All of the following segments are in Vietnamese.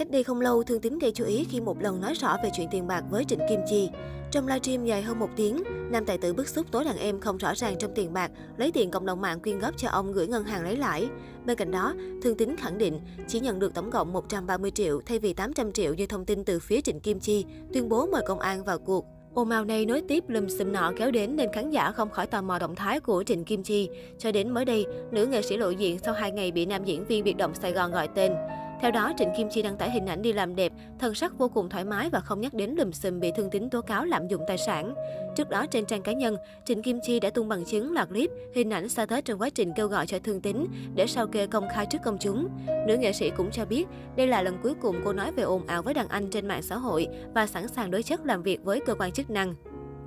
Cách đây không lâu, Thương Tín gây chú ý khi một lần nói rõ về chuyện tiền bạc với Trịnh Kim Chi. Trong livestream dài hơn một tiếng, nam tài tử bức xúc tố đàn em không rõ ràng trong tiền bạc, lấy tiền cộng đồng mạng quyên góp cho ông gửi ngân hàng lấy lãi. Bên cạnh đó, Thương Tín khẳng định chỉ nhận được tổng cộng 130 triệu thay vì 800 triệu như thông tin từ phía Trịnh Kim Chi, tuyên bố mời công an vào cuộc. Ồn ào này nối tiếp lùm xùm nọ kéo đến nên khán giả không khỏi tò mò động thái của Trịnh Kim Chi. Cho đến mới đây, nữ nghệ sĩ lộ diện sau 2 ngày bị nam diễn viên biệt động Sài Gòn gọi tên. Theo đó, Trịnh Kim Chi đăng tải hình ảnh đi làm đẹp, thân sắc vô cùng thoải mái và không nhắc đến lùm xùm bị thương tín tố cáo lạm dụng tài sản. Trước đó, trên trang cá nhân, Trịnh Kim Chi đã tung bằng chứng loạt clip, hình ảnh xa tết trong quá trình kêu gọi cho thương tín để sao kê công khai trước công chúng. Nữ nghệ sĩ cũng cho biết, đây là lần cuối cùng cô nói về ồn ào với đàn anh trên mạng xã hội và sẵn sàng đối chất làm việc với cơ quan chức năng.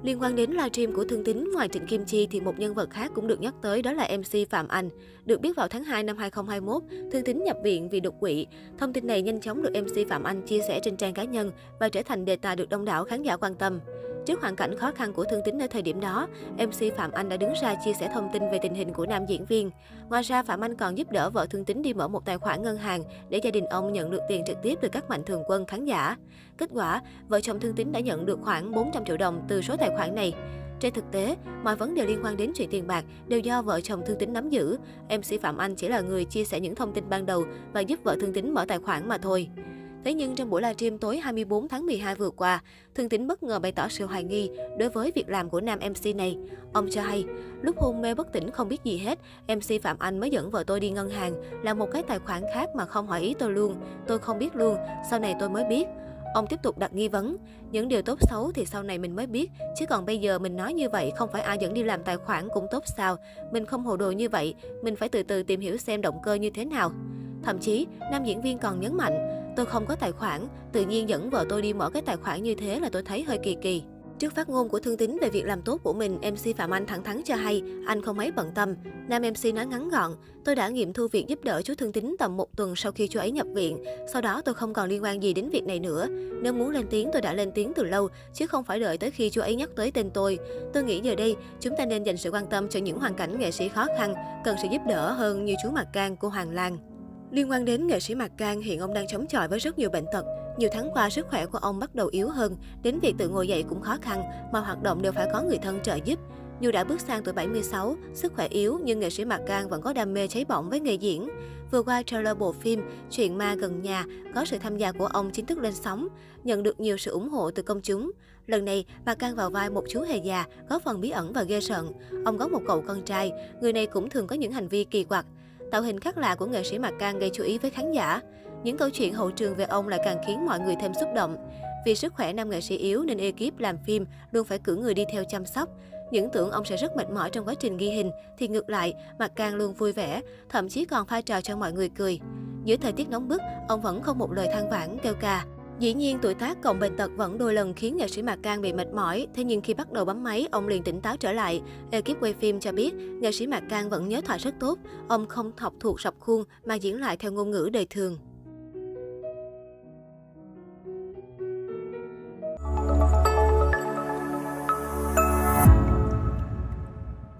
Liên quan đến livestream của Thương Tín, ngoài Trịnh Kim Chi thì một nhân vật khác cũng được nhắc tới đó là MC Phạm Anh. Được biết vào tháng 2 năm 2021, Thương Tín nhập viện vì đột quỵ. Thông tin này nhanh chóng được MC Phạm Anh chia sẻ trên trang cá nhân và trở thành đề tài được đông đảo khán giả quan tâm. Trước hoàn cảnh khó khăn của Thương Tín ở thời điểm đó, MC Phạm Anh đã đứng ra chia sẻ thông tin về tình hình của nam diễn viên. Ngoài ra, Phạm Anh còn giúp đỡ vợ Thương Tín đi mở một tài khoản ngân hàng để gia đình ông nhận được tiền trực tiếp từ các mạnh thường quân khán giả. Kết quả, vợ chồng Thương Tín đã nhận được khoảng 400 triệu đồng từ số tài khoản này. Trên thực tế, mọi vấn đề liên quan đến chuyện tiền bạc đều do vợ chồng Thương Tín nắm giữ. MC Phạm Anh chỉ là người chia sẻ những thông tin ban đầu và giúp vợ Thương Tín mở tài khoản mà thôi. Thế nhưng trong buổi livestream tối 24 tháng 12 vừa qua, Thương Tín bất ngờ bày tỏ sự hoài nghi đối với việc làm của nam MC này. Ông cho hay, lúc hôn mê bất tỉnh không biết gì hết, MC Phạm Anh mới dẫn vợ tôi đi ngân hàng, là một cái tài khoản khác mà không hỏi ý tôi luôn. Tôi không biết luôn, sau này tôi mới biết. Ông tiếp tục đặt nghi vấn, những điều tốt xấu thì sau này mình mới biết, chứ còn bây giờ mình nói như vậy không phải ai dẫn đi làm tài khoản cũng tốt sao, mình không hồ đồ như vậy, mình phải từ từ tìm hiểu xem động cơ như thế nào. Thậm chí, nam diễn viên còn nhấn mạnh, tôi không có tài khoản, tự nhiên dẫn vợ tôi đi mở cái tài khoản như thế là tôi thấy hơi kỳ kỳ. Trước phát ngôn của Thương Tín về việc làm tốt của mình, MC Phạm Anh thẳng thắn cho hay anh không mấy bận tâm. Nam MC nói ngắn gọn, tôi đã nghiệm thu việc giúp đỡ chú Thương Tín tầm một tuần sau khi chú ấy nhập viện. Sau đó tôi không còn liên quan gì đến việc này nữa. Nếu muốn lên tiếng tôi đã lên tiếng từ lâu, chứ không phải đợi tới khi chú ấy nhắc tới tên tôi. Tôi nghĩ giờ đây, chúng ta nên dành sự quan tâm cho những hoàn cảnh nghệ sĩ khó khăn, cần sự giúp đỡ hơn như chú Mạc Cang, của Hoàng Lan. Liên quan đến nghệ sĩ Mạc Cang, hiện ông đang chống chọi với rất nhiều bệnh tật. Nhiều tháng qua, sức khỏe của ông bắt đầu yếu hơn, đến việc tự ngồi dậy cũng khó khăn, mà hoạt động đều phải có người thân trợ giúp. Dù đã bước sang tuổi 76, sức khỏe yếu nhưng nghệ sĩ Mạc Cang vẫn có đam mê cháy bỏng với nghề diễn. Vừa qua trailer bộ phim Chuyện ma gần nhà có sự tham gia của ông chính thức lên sóng, nhận được nhiều sự ủng hộ từ công chúng. Lần này, Mạc Cang vào vai một chú hề già, có phần bí ẩn và ghê sợn. Ông có một cậu con trai, người này cũng thường có những hành vi kỳ quặc. Tạo hình khác lạ của nghệ sĩ Mạc Cang gây chú ý với khán giả. Những câu chuyện hậu trường về ông lại càng khiến mọi người thêm xúc động. Vì sức khỏe nam nghệ sĩ yếu nên ekip làm phim luôn phải cử người đi theo chăm sóc. Những tưởng ông sẽ rất mệt mỏi trong quá trình ghi hình, thì ngược lại, Mạc Cang luôn vui vẻ, thậm chí còn pha trò cho mọi người cười. Giữa thời tiết nóng bức, ông vẫn không một lời than vãn, kêu ca. Dĩ nhiên, tuổi tác cộng bệnh tật vẫn đôi lần khiến nghệ sĩ Mạc Cang bị mệt mỏi, thế nhưng khi bắt đầu bấm máy, ông liền tỉnh táo trở lại. Ekip quay phim cho biết, nghệ sĩ Mạc Cang vẫn nhớ thoại rất tốt, ông không học thuộc sập khuôn mà diễn lại theo ngôn ngữ đời thường.